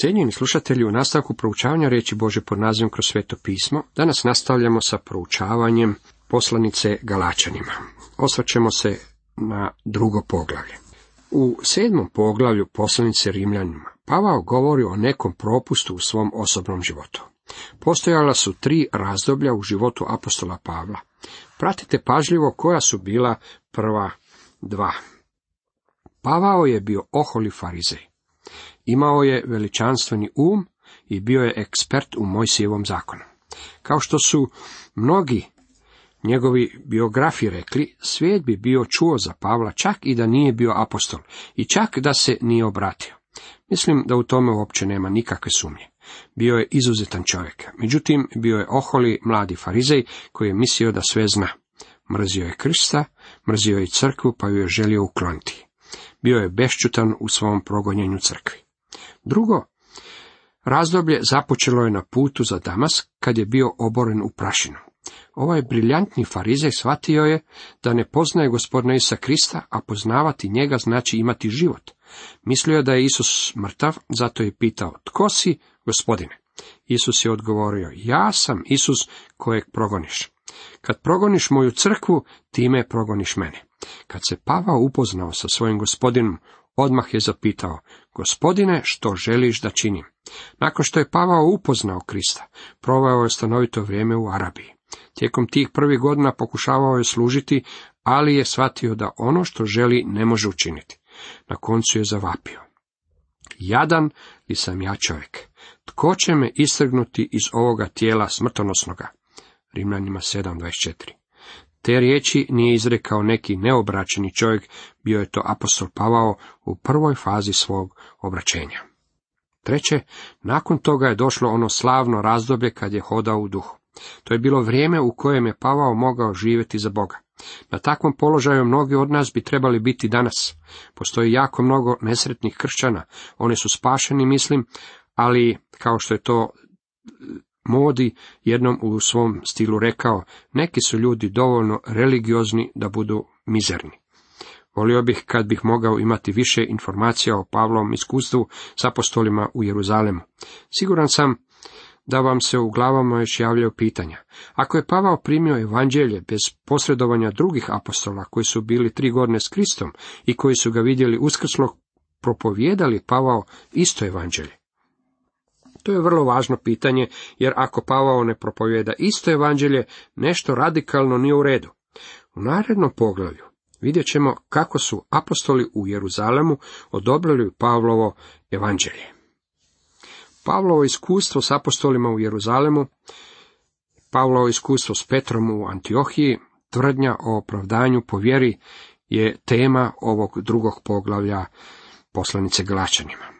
Cijenjeni slušatelji, u nastavku proučavanja riječi Bože pod nazivom kroz sveto pismo, danas nastavljamo sa proučavanjem poslanice Galačanima. Osvrćemo se na drugo poglavlje. U sedmom poglavlju poslanice Rimljanima Pavao govori o nekom propustu u svom osobnom životu. Postojala su tri razdoblja u životu apostola Pavla. Pratite pažljivo koja su bila prva dva. Pavao je bio oholi farizej. Imao je veličanstveni um i bio je ekspert u Mojsijevom zakonu. Kao što su mnogi njegovi biografi rekli, svijet bi bio čuo za Pavla čak i da nije bio apostol i čak da se nije obratio. Mislim da u tome uopće nema nikakve sumnje. Bio je izuzetan čovjek. Međutim, bio je oholi mladi farizej koji je mislio da sve zna. Mrzio je Krista, mrzio je i crkvu pa ju je želio ukloniti. Bio je bešćutan u svom progonjenju crkvi. Drugo, razdoblje započelo je na putu za Damas kad je bio oboren u prašinu. Ovaj briljantni farizej shvatio je da ne poznaje gospodina Isa Krista, a poznavati njega znači imati život. Mislio je da je Isus mrtav, zato je pitao, tko si, gospodine? Isus je odgovorio, ja sam Isus kojeg progoniš. Kad progoniš moju crkvu, time progoniš mene. Kad se Pavao upoznao sa svojim gospodinom, odmah je zapitao, gospodine, što želiš da činim? Nakon što je Pavao upoznao Krista, proveo je stanovito vrijeme u Arabiji. Tijekom tih prvih godina pokušavao je služiti, ali je shvatio da ono što želi ne može učiniti. Na koncu je zavapio. Jadan li sam ja čovjek? Tko će me istrgnuti iz ovoga tijela smrtonosnoga? Rimljanima 7.24 Te riječi nije izrekao neki neobraćeni čovjek, bio je to apostol Pavao u prvoj fazi svog obraćenja. Treće, nakon toga je došlo ono slavno razdoblje kad je hodao u duhu. To je bilo vrijeme u kojem je Pavao mogao živjeti za Boga. Na takvom položaju mnogi od nas bi trebali biti danas. Postoji jako mnogo nesretnih kršćana. Oni su spašeni, mislim, ali kao što je to Modi jednom u svom stilu rekao, neki su ljudi dovoljno religiozni da budu mizerni. Volio bih kad bih mogao imati više informacija o Pavlovom iskustvu s apostolima u Jeruzalemu. Siguran sam da vam se u glavama još javljaju pitanja. Ako je Pavao primio evanđelje bez posredovanja drugih apostola koji su bili tri godine s Kristom i koji su ga vidjeli uskrslog, propovijedali Pavao isto evanđelje. To je vrlo važno pitanje, jer ako Pavao ne propovijeda isto evanđelje, nešto radikalno nije u redu. U narednom poglavlju vidjet ćemo kako su apostoli u Jeruzalemu odobrili Pavlovo evanđelje. Pavlovo iskustvo s apostolima u Jeruzalemu, Pavlovo iskustvo s Petrom u Antiohiji, tvrdnja o opravdanju po vjeri je tema ovog drugog poglavlja poslanice Galačanima.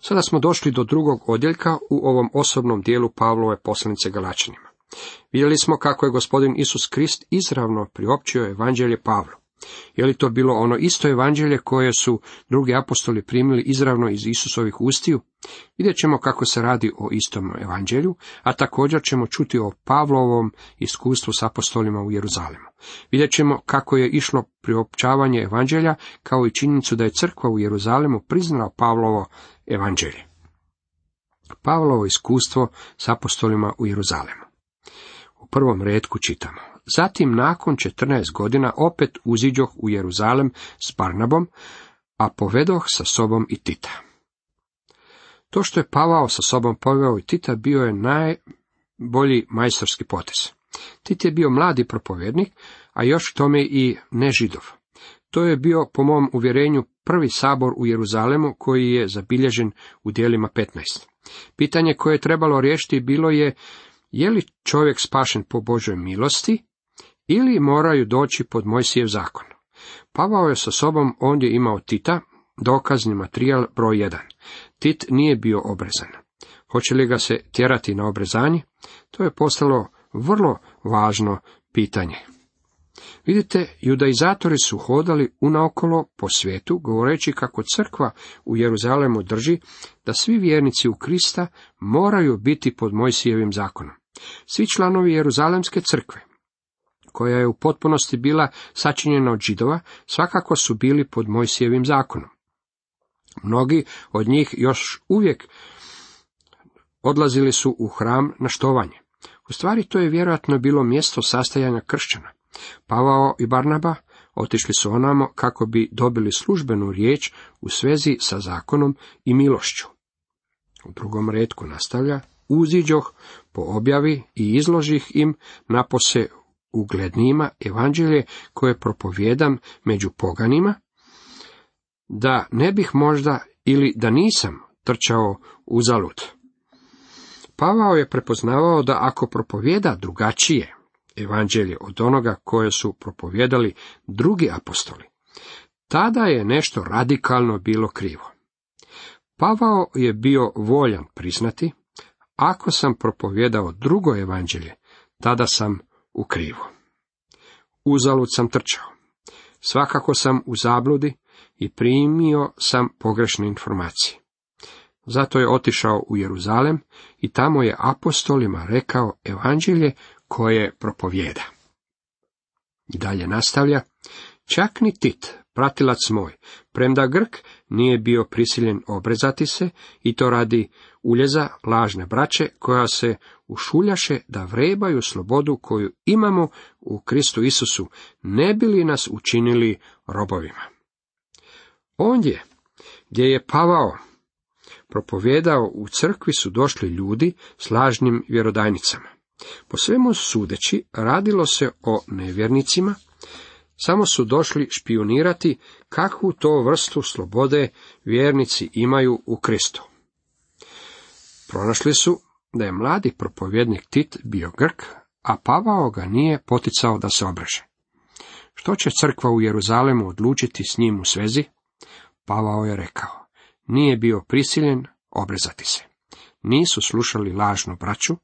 Sada smo došli do drugog odjeljka u ovom osobnom dijelu Pavlove poslanice Galačanima. Vidjeli smo kako je gospodin Isus Krist izravno priopćio evanđelje Pavlu. Je li to bilo ono isto evanđelje koje su drugi apostoli primili izravno iz Isusovih ustiju? Vidjet ćemo kako se radi o istom evanđelju, a također ćemo čuti o Pavlovom iskustvu s apostolima u Jeruzalemu. Vidjet ćemo kako je išlo priopćavanje evanđelja, kao i činjenicu da je crkva u Jeruzalemu priznala Pavlovo evanđelje. Pavlovo iskustvo s apostolima u Jeruzalemu. U prvom redku čitamo. Zatim nakon 14 godina opet uziđoh u Jeruzalem s Barnabom, a povedoh sa sobom i Tita. To što je Pavao sa sobom poveo i Tita bio je najbolji majstorski potez. Tit je bio mladi propovjednik, a još tome i nežidov. To je bio, po mom uvjerenju, prvi sabor u Jeruzalemu koji je zabilježen u dijelima 15. Pitanje koje je trebalo riješiti bilo je, je li čovjek spašen po Božoj milosti ili moraju doći pod Mojsijev zakon. Pavao je sa sobom ondje imao Tita, dokazni materijal broj 1. Tit nije bio obrezan. Hoće li ga se tjerati na obrezanje? To je postalo vrlo važno pitanje. Vidite, judaizatori su hodali unaokolo po svijetu, govoreći kako crkva u Jeruzalemu drži da svi vjernici u Krista moraju biti pod Mojsijevim zakonom. Svi članovi Jeruzalemske crkve, koja je u potpunosti bila sačinjena od židova, svakako su bili pod Mojsijevim zakonom. Mnogi od njih još uvijek odlazili su u hram na štovanje. U stvari to je vjerojatno bilo mjesto sastajanja kršćana. Pavao i Barnaba otišli su onamo kako bi dobili službenu riječ u svezi sa zakonom i milošću. U drugom redku nastavlja, uziđoh po objavi i izložih im napose uglednijima evanđelje koje propovjedam među poganima, da ne bih možda ili da nisam trčao uzalud. Pavao je prepoznavao da ako propovjeda drugačije evanđelje od onoga koje su propovjedali drugi apostoli, tada je nešto radikalno bilo krivo. Pavao je bio voljan priznati, ako sam propovjedao drugo evanđelje, tada sam u krivu. Uzalud sam trčao. Svakako sam u zabludi i primio sam pogrešne informacije. Zato je otišao u Jeruzalem i tamo je apostolima rekao evanđelje koje propovjeda. I dalje nastavlja, čak ni Tit, pratilac moj, premda Grk nije bio prisiljen obrezati se i to radi uljeza lažne braće koja se ušuljaše da vrebaju slobodu koju imamo u Kristu Isusu, ne bi li nas učinili robovima. Ondje gdje je Pavao propovjedao u crkvi su došli ljudi s lažnim vjerodajnicama. Po svemu sudeći radilo se o nevjernicima, samo su došli špionirati kakvu to vrstu slobode vjernici imaju u Kristu. Pronašli su da je mladi propovjednik Tit bio Grk, a Pavao ga nije poticao da se obreže. Što će crkva u Jeruzalemu odlučiti s njim u svezi? Pavao je rekao, nije bio prisiljen obrezati se. Nisu slušali lažnu braću,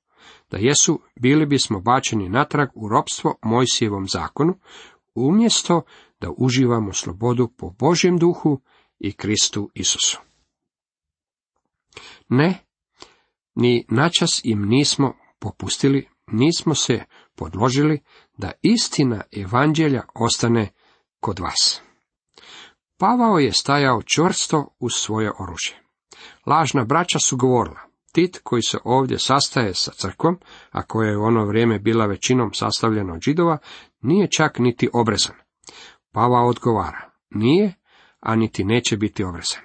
da jesu, bili bismo bačeni natrag u ropstvo Mojsijevom zakonu, umjesto da uživamo slobodu po Božjem duhu i Kristu Isusu. Ne, ni načas im nismo popustili, nismo se podložili da istina evanđelja ostane kod vas. Pavao je stajao čvrsto uz svoje oružje. Lažna braća su govorila, Tit koji se ovdje sastaje sa crkvom, a koja je u ono vrijeme bila većinom sastavljena od židova, nije čak niti obrezan. Pavao odgovara, nije, a niti neće biti obrezan.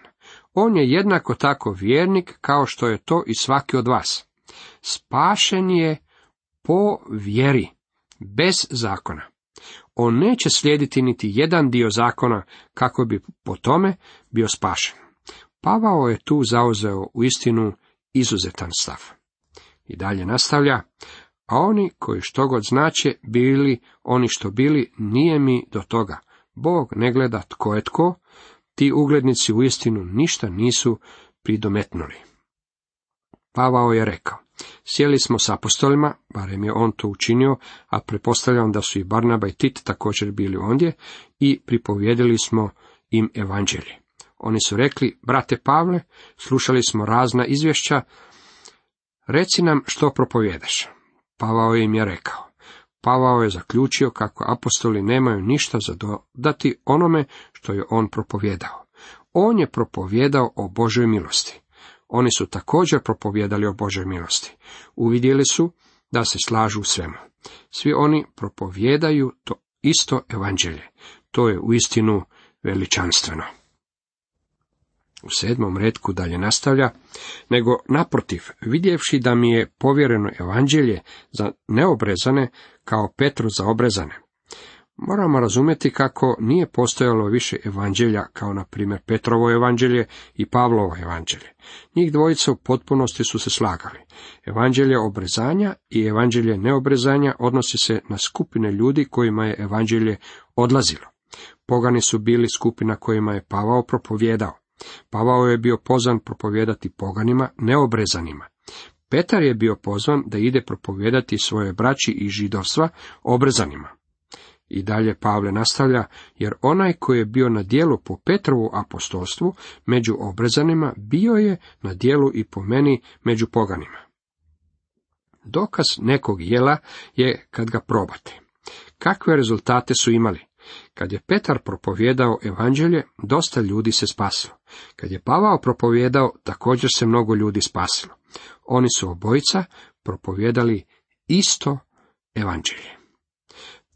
On je jednako tako vjernik kao što je to i svaki od vas. Spašen je po vjeri, bez zakona. On neće slijediti niti jedan dio zakona kako bi po tome bio spašen. Pavao je tu zauzeo u istinu izuzetan stav. I dalje nastavlja, a oni koji što god znače bili oni što bili, nije mi do toga. Bog ne gleda tko je tko, ti uglednici u istinu ništa nisu pridometnuli. Pavao je rekao, sjeli smo s apostolima, barem je on to učinio, a prepostavljam da su i Barnaba i Tit također bili ondje, i pripovjedili smo im evanđelje. Oni su rekli, brate Pavle, slušali smo razna izvješća, reci nam što propovjedaš. Pavao im je rekao. Pavao je zaključio kako apostoli nemaju ništa za dodati onome što je on propovjedao. On je propovjedao o Božoj milosti. Oni su također propovjedali o Božoj milosti. Uvidjeli su da se slažu u svemu. Svi oni propovjedaju to isto evanđelje. To je uistinu veličanstveno u sedmom redku dalje nastavlja, nego naprotiv, vidjevši da mi je povjereno evanđelje za neobrezane kao Petru za obrezane. Moramo razumjeti kako nije postojalo više evanđelja kao na primjer Petrovo evanđelje i Pavlovo evanđelje. Njih dvojica u potpunosti su se slagali. Evanđelje obrezanja i evanđelje neobrezanja odnosi se na skupine ljudi kojima je evanđelje odlazilo. Pogani su bili skupina kojima je Pavao propovjedao. Pavao je bio pozvan propovijedati poganima, neobrezanima. Petar je bio pozvan da ide propovijedati svoje braći i židovstva obrezanima. I dalje Pavle nastavlja, jer onaj koji je bio na dijelu po Petrovu apostolstvu među obrezanima, bio je na dijelu i po meni među poganima. Dokaz nekog jela je kad ga probate. Kakve rezultate su imali? Kad je Petar propovjedao evanđelje, dosta ljudi se spasilo. Kad je Pavao propovjedao, također se mnogo ljudi spasilo. Oni su obojica propovjedali isto evanđelje.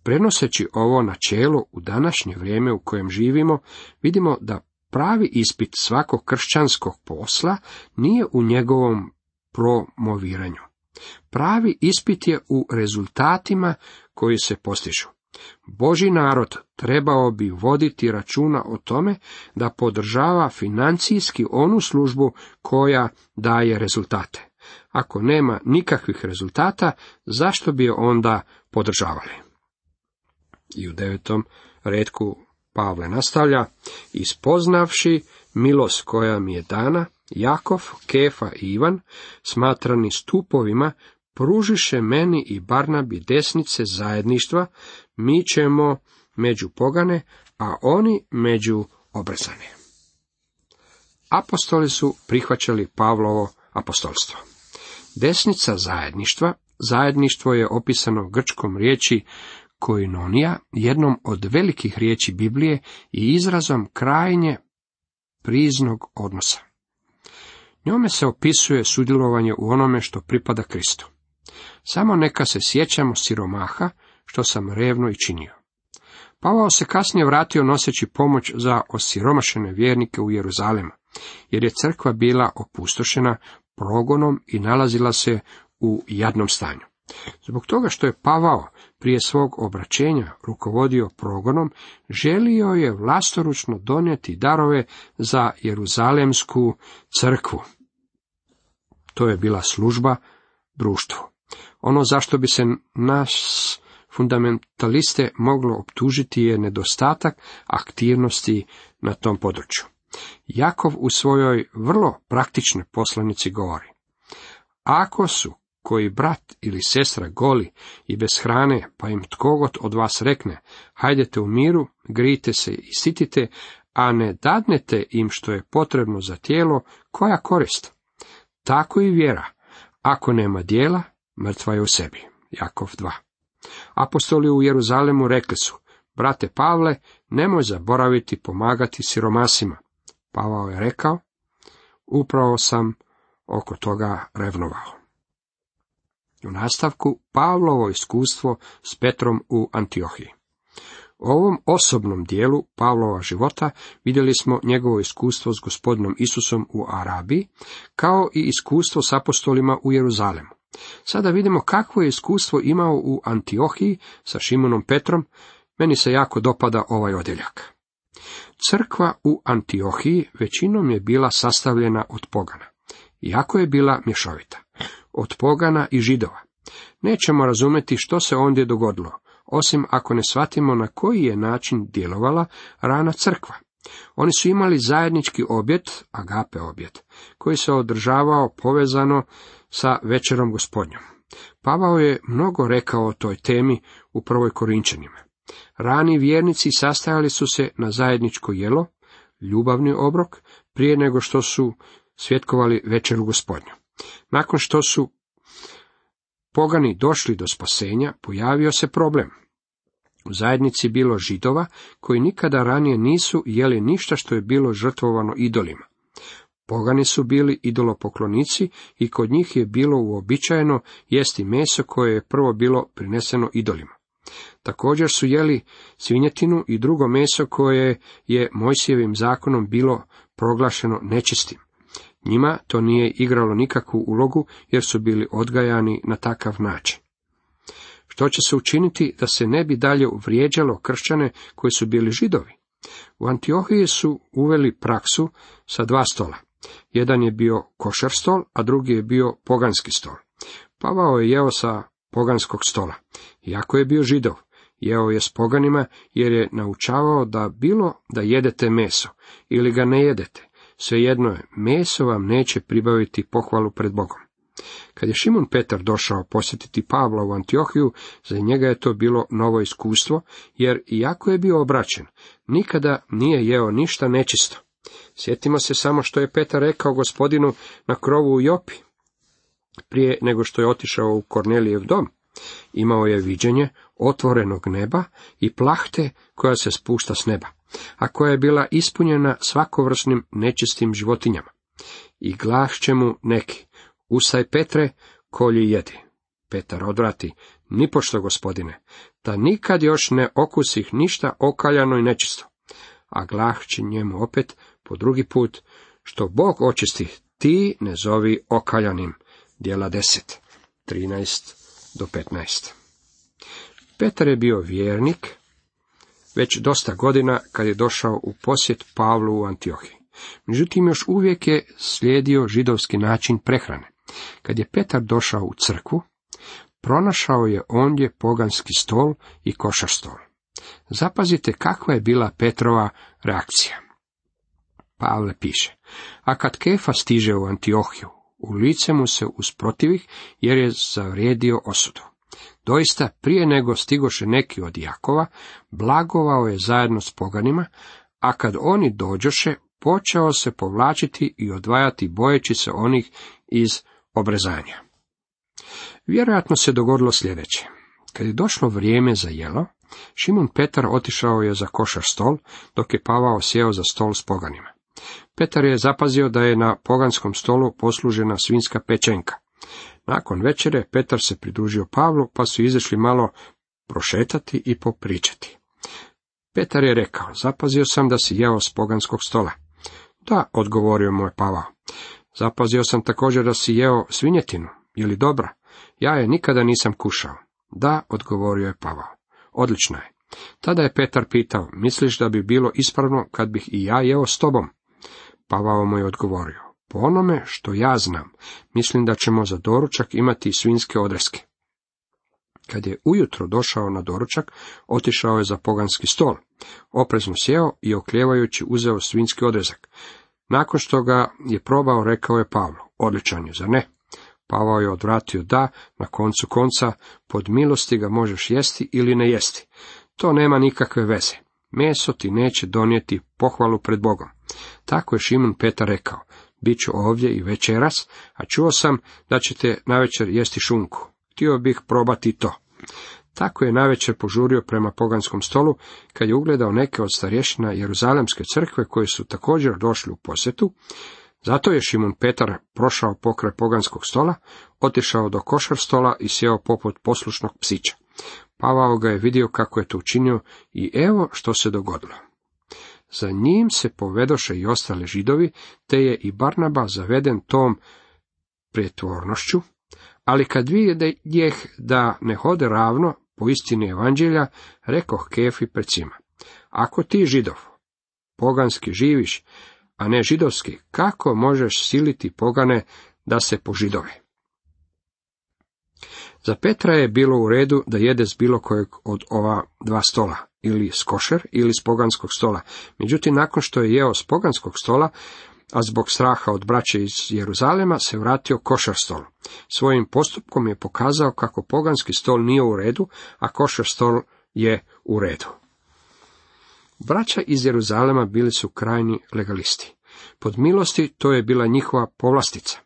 Prenoseći ovo načelo u današnje vrijeme u kojem živimo, vidimo da pravi ispit svakog kršćanskog posla nije u njegovom promoviranju. Pravi ispit je u rezultatima koji se postižu. Boži narod trebao bi voditi računa o tome da podržava financijski onu službu koja daje rezultate. Ako nema nikakvih rezultata, zašto bi je onda podržavali? I u devetom redku Pavle nastavlja, ispoznavši milost koja mi je dana, Jakov, Kefa i Ivan, smatrani stupovima, pružiše meni i Barnabi desnice zajedništva, mi ćemo među pogane, a oni među obrzane. Apostoli su prihvaćali Pavlovo apostolstvo. Desnica zajedništva, zajedništvo je opisano grčkom riječi koinonija, jednom od velikih riječi Biblije i izrazom krajnje priznog odnosa. Njome se opisuje sudjelovanje u onome što pripada Kristu. Samo neka se sjećamo siromaha, što sam revno i činio. Pavao se kasnije vratio noseći pomoć za osiromašene vjernike u Jeruzalemu, jer je crkva bila opustošena progonom i nalazila se u jadnom stanju. Zbog toga što je Pavao prije svog obraćenja rukovodio progonom, želio je vlastoručno donijeti darove za Jeruzalemsku crkvu. To je bila služba društvu. Ono zašto bi se nas fundamentaliste moglo optužiti je nedostatak aktivnosti na tom području. Jakov u svojoj vrlo praktičnoj poslanici govori. Ako su koji brat ili sestra goli i bez hrane, pa im tkogod od vas rekne, hajdete u miru, grijte se i sitite, a ne dadnete im što je potrebno za tijelo, koja korist? Tako i vjera. Ako nema dijela, mrtva je u sebi. Jakov 2. Apostoli u Jeruzalemu rekli su, brate Pavle, nemoj zaboraviti pomagati siromasima. Pavao je rekao, upravo sam oko toga revnovao. U nastavku Pavlovo iskustvo s Petrom u Antiohiji. U ovom osobnom dijelu Pavlova života vidjeli smo njegovo iskustvo s gospodinom Isusom u Arabiji, kao i iskustvo s apostolima u Jeruzalemu. Sada vidimo kakvo je iskustvo imao u Antiohiji sa Šimonom Petrom, meni se jako dopada ovaj odjeljak. Crkva u Antiohiji većinom je bila sastavljena od pogana, iako je bila mješovita, od pogana i židova. Nećemo razumjeti što se ondje dogodilo, osim ako ne shvatimo na koji je način djelovala rana crkva. Oni su imali zajednički objet, agape objet, koji se održavao povezano sa večerom gospodnjom. Pavao je mnogo rekao o toj temi u prvoj Korinčanima. Rani vjernici sastajali su se na zajedničko jelo, ljubavni obrok, prije nego što su svjetkovali večeru gospodnju. Nakon što su pogani došli do spasenja, pojavio se problem. U zajednici bilo židova koji nikada ranije nisu jeli ništa što je bilo žrtvovano idolima. Pogani su bili idolopoklonici i kod njih je bilo uobičajeno jesti meso koje je prvo bilo prineseno idolima. Također su jeli svinjetinu i drugo meso koje je Mojsijevim zakonom bilo proglašeno nečistim. Njima to nije igralo nikakvu ulogu jer su bili odgajani na takav način. Što će se učiniti da se ne bi dalje uvrijeđalo kršćane koji su bili židovi? U Antiohiji su uveli praksu sa dva stola. Jedan je bio košar stol, a drugi je bio poganski stol. Pavao je jeo sa poganskog stola. Iako je bio židov, jeo je s poganima jer je naučavao da bilo da jedete meso ili ga ne jedete. Svejedno je, meso vam neće pribaviti pohvalu pred Bogom. Kad je Šimon Petar došao posjetiti Pavla u Antiohiju, za njega je to bilo novo iskustvo, jer iako je bio obraćen, nikada nije jeo ništa nečisto. Sjetimo se samo što je Petar rekao gospodinu na krovu u Jopi, prije nego što je otišao u Kornelijev dom. Imao je viđenje otvorenog neba i plahte koja se spušta s neba, a koja je bila ispunjena svakovrsnim nečistim životinjama. I glas će mu neki, usaj Petre, kolji jedi. Petar odvrati, nipošto gospodine, da nikad još ne okusih ništa okaljano i nečisto. A glah će njemu opet, po drugi put, što Bog očisti, ti ne zovi okaljanim. Dijela 10, 13 do 15. Petar je bio vjernik, već dosta godina kad je došao u posjet Pavlu u Antiohiji. Međutim, još uvijek je slijedio židovski način prehrane. Kad je Petar došao u crkvu, pronašao je ondje poganski stol i košar stol. Zapazite kakva je bila Petrova reakcija. Pavle piše, a kad Kefa stiže u Antiohiju, u lice mu se usprotivih jer je zavrijedio osudu. Doista, prije nego stigoše neki od Jakova, blagovao je zajedno s poganima, a kad oni dođoše, počeo se povlačiti i odvajati bojeći se onih iz obrezanja. Vjerojatno se dogodilo sljedeće. Kad je došlo vrijeme za jelo, Šimon Petar otišao je za košar stol, dok je Pavao sjeo za stol s poganima. Petar je zapazio da je na poganskom stolu poslužena svinska pečenka. Nakon večere Petar se pridružio Pavlu, pa su izašli malo prošetati i popričati. Petar je rekao, zapazio sam da si jeo s poganskog stola. Da, odgovorio mu je Pavao. Zapazio sam također da si jeo svinjetinu, je li dobra? Ja je nikada nisam kušao. Da, odgovorio je Pavao. Odlično je. Tada je Petar pitao, misliš da bi bilo ispravno kad bih i ja jeo s tobom? Pavao mu je odgovorio, po onome što ja znam, mislim da ćemo za doručak imati svinske odreske. Kad je ujutro došao na doručak, otišao je za poganski stol. Oprezno sjeo i okljevajući uzeo svinski odrezak. Nakon što ga je probao, rekao je Pavlo, odličan je, za ne? Pavao je odvratio da, na koncu konca, pod milosti ga možeš jesti ili ne jesti. To nema nikakve veze. Meso ti neće donijeti pohvalu pred Bogom. Tako je Šimun Petar rekao, bit ću ovdje i večeras, a čuo sam da ćete navečer jesti šunku. Htio bih probati to. Tako je navečer požurio prema poganskom stolu, kad je ugledao neke od starješina Jeruzalemske crkve koji su također došli u posjetu, zato je Šimun Petar prošao pokraj poganskog stola, otišao do košar stola i sjeo poput poslušnog psića. Pavao ga je vidio kako je to učinio i evo što se dogodilo. Za njim se povedoše i ostale židovi, te je i Barnaba zaveden tom pretvornošću, ali kad vidjeh da ne hode ravno po istini evanđelja, rekoh Kefi pred svima. Ako ti židov, poganski živiš, a ne židovski, kako možeš siliti pogane da se požidove? Za Petra je bilo u redu da jede s bilo kojeg od ova dva stola, ili s košer ili s poganskog stola. Međutim, nakon što je jeo s poganskog stola, a zbog straha od braće iz Jeruzalema se vratio košar stol. Svojim postupkom je pokazao kako poganski stol nije u redu, a košar stol je u redu. Braća iz Jeruzalema bili su krajni legalisti. Pod milosti to je bila njihova povlastica.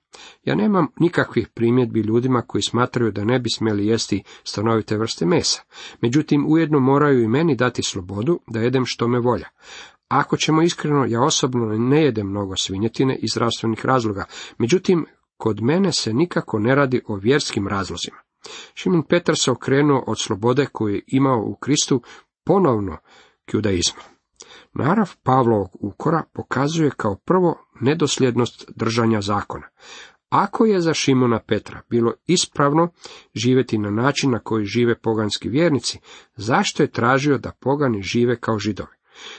Ja nemam nikakvih primjedbi ljudima koji smatraju da ne bi smjeli jesti stanovite vrste mesa. Međutim, ujedno moraju i meni dati slobodu da jedem što me volja. Ako ćemo iskreno, ja osobno ne jedem mnogo svinjetine iz zdravstvenih razloga. Međutim, kod mene se nikako ne radi o vjerskim razlozima. Šimin Petar se okrenuo od slobode koju je imao u Kristu ponovno k judaizmu. Narav Pavlovog ukora pokazuje kao prvo nedosljednost držanja zakona. Ako je za Šimona Petra bilo ispravno živjeti na način na koji žive poganski vjernici, zašto je tražio da pogani žive kao židovi?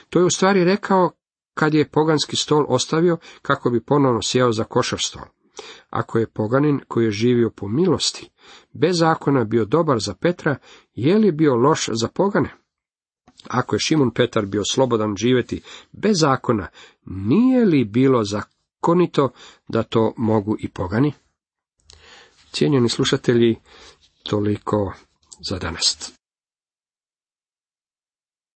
To je u stvari rekao kad je poganski stol ostavio kako bi ponovno sjeo za košar stol. Ako je poganin koji je živio po milosti, bez zakona bio dobar za Petra, je li bio loš za pogane? Ako je Šimon Petar bio slobodan živjeti bez zakona, nije li bilo zakonito da to mogu i pogani? Cijenjeni slušatelji, toliko za danas.